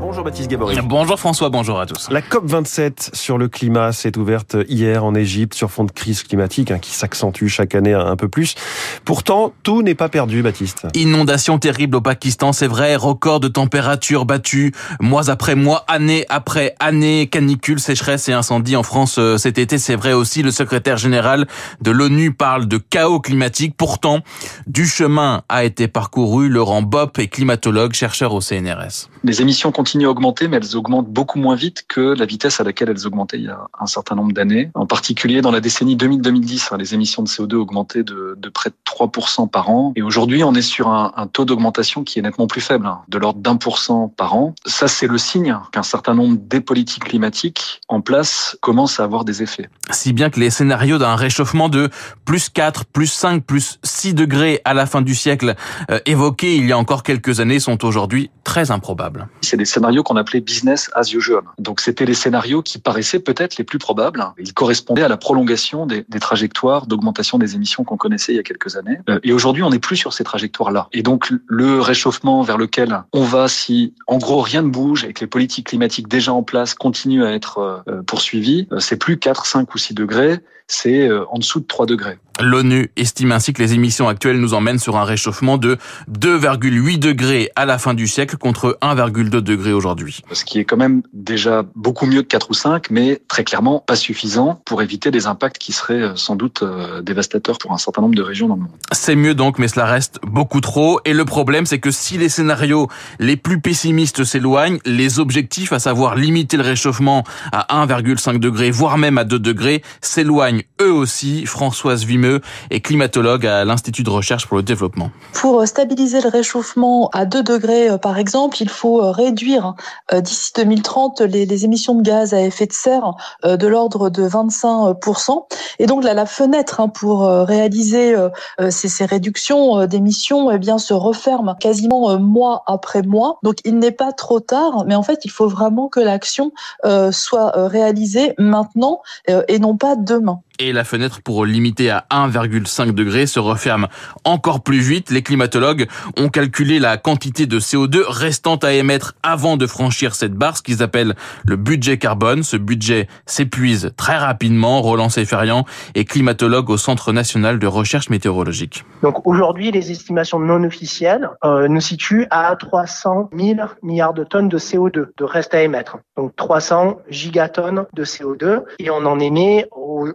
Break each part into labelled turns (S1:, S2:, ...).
S1: Bonjour Baptiste Gabory.
S2: Bonjour François, bonjour à tous.
S1: La COP27 sur le climat s'est ouverte hier en Égypte sur fond de crise climatique hein, qui s'accentue chaque année un peu plus. Pourtant, tout n'est pas perdu, Baptiste.
S2: Inondation terrible au Pakistan, c'est vrai, record de température battu mois après mois, année après année, canicule, sécheresse et incendie en France euh, cet été, c'est vrai aussi. Le secrétaire général de l'ONU parle de chaos climatique. Pourtant, du chemin a été parcouru. Laurent Bopp est climatologue, chercheur au CNRS.
S3: Les émissions continuent à augmenter, mais elles augmentent beaucoup moins vite que la vitesse à laquelle elles augmentaient il y a un certain nombre d'années. En particulier dans la décennie 2000-2010, hein, les émissions de CO2 augmentaient de, près de 3% par an. Et aujourd'hui, on est sur un, un taux d'augmentation qui est nettement plus faible, hein, de l'ordre d'un pour cent par an. Ça, c'est le signe qu'un certain nombre des politiques climatiques en place commencent à avoir des effets.
S2: Si bien que les scénarios d'un réchauffement de plus 4, plus 5, plus 6 degrés à la fin du siècle euh, évoqués il y a encore quelques années sont aujourd'hui très improbables.
S3: C'est des scénarios qu'on appelait business as usual. Donc c'était les scénarios qui paraissaient peut-être les plus probables. Ils correspondaient à la prolongation des, des trajectoires d'augmentation des émissions qu'on connaissait il y a quelques années. Euh, et aujourd'hui, on n'est plus sur ces trajectoires-là. Et donc le réchauffement vers lequel on va si en gros rien ne bouge et que les politiques climatiques déjà en place continuent à être euh, poursuivies, c'est plus 4, 5 ou 6 degrés, c'est en dessous de 3 degrés.
S2: L'ONU estime ainsi que les émissions actuelles nous emmènent sur un réchauffement de 2,8 degrés à la fin du siècle contre 1,2 degrés aujourd'hui.
S3: Ce qui est quand même déjà beaucoup mieux que 4 ou 5, mais très clairement pas suffisant pour éviter des impacts qui seraient euh, sans doute euh, dévastateurs pour un certain nombre de régions dans le monde.
S2: C'est mieux donc, mais cela reste beaucoup trop. Et le problème, c'est que si les scénarios les plus pessimistes s'éloignent, les objectifs, à savoir limiter le réchauffement à 1,5 degré, voire même à 2 degrés, s'éloignent eux aussi. Françoise Vimeux est climatologue à l'Institut de recherche pour le développement.
S4: Pour stabiliser le réchauffement à 2 degrés, par exemple, il faut réduire d'ici 2030 les, les, émissions de gaz à effet de serre de l'ordre de 25%. Et donc là, la fenêtre hein, pour réaliser ces, ces réductions d'émissions eh bien, se referme quasiment mois après mois. Donc il n'est pas trop tard, mais en fait, il faut vraiment que l'action soit réalisée maintenant et non pas demain
S2: et la fenêtre pour limiter à 1,5 degré se referme encore plus vite. Les climatologues ont calculé la quantité de CO2 restant à émettre avant de franchir cette barre, ce qu'ils appellent le budget carbone. Ce budget s'épuise très rapidement. Roland Seyferian est climatologue au Centre national de recherche météorologique.
S5: Donc aujourd'hui, les estimations non officielles euh, nous situent à 300 000 milliards de tonnes de CO2 de reste à émettre. Donc 300 gigatonnes de CO2 et on en émet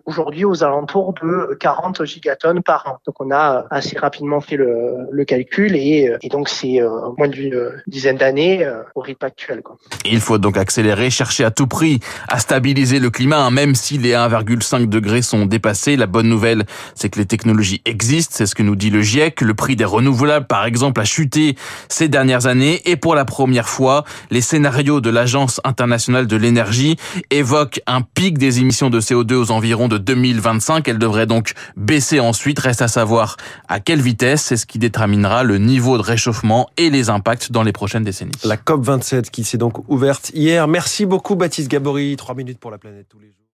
S5: aujourd'hui aux alentours de 40 gigatonnes par an. Donc on a assez rapidement fait le, le calcul et, et donc c'est euh, moins d'une dizaine d'années euh, au rythme actuel. Quoi.
S2: Il faut donc accélérer, chercher à tout prix à stabiliser le climat, hein, même si les 1,5 degrés sont dépassés. La bonne nouvelle, c'est que les technologies existent, c'est ce que nous dit le GIEC. Le prix des renouvelables, par exemple, a chuté ces dernières années et pour la première fois, les scénarios de l'Agence internationale de l'énergie évoquent un pic des émissions de CO2 aux environs de 2000 2025. Elle devrait donc baisser ensuite. Reste à savoir à quelle vitesse. C'est ce qui déterminera le niveau de réchauffement et les impacts dans les prochaines décennies.
S1: La COP27 qui s'est donc ouverte hier. Merci beaucoup Baptiste Gabory. Trois minutes pour la planète tous les jours.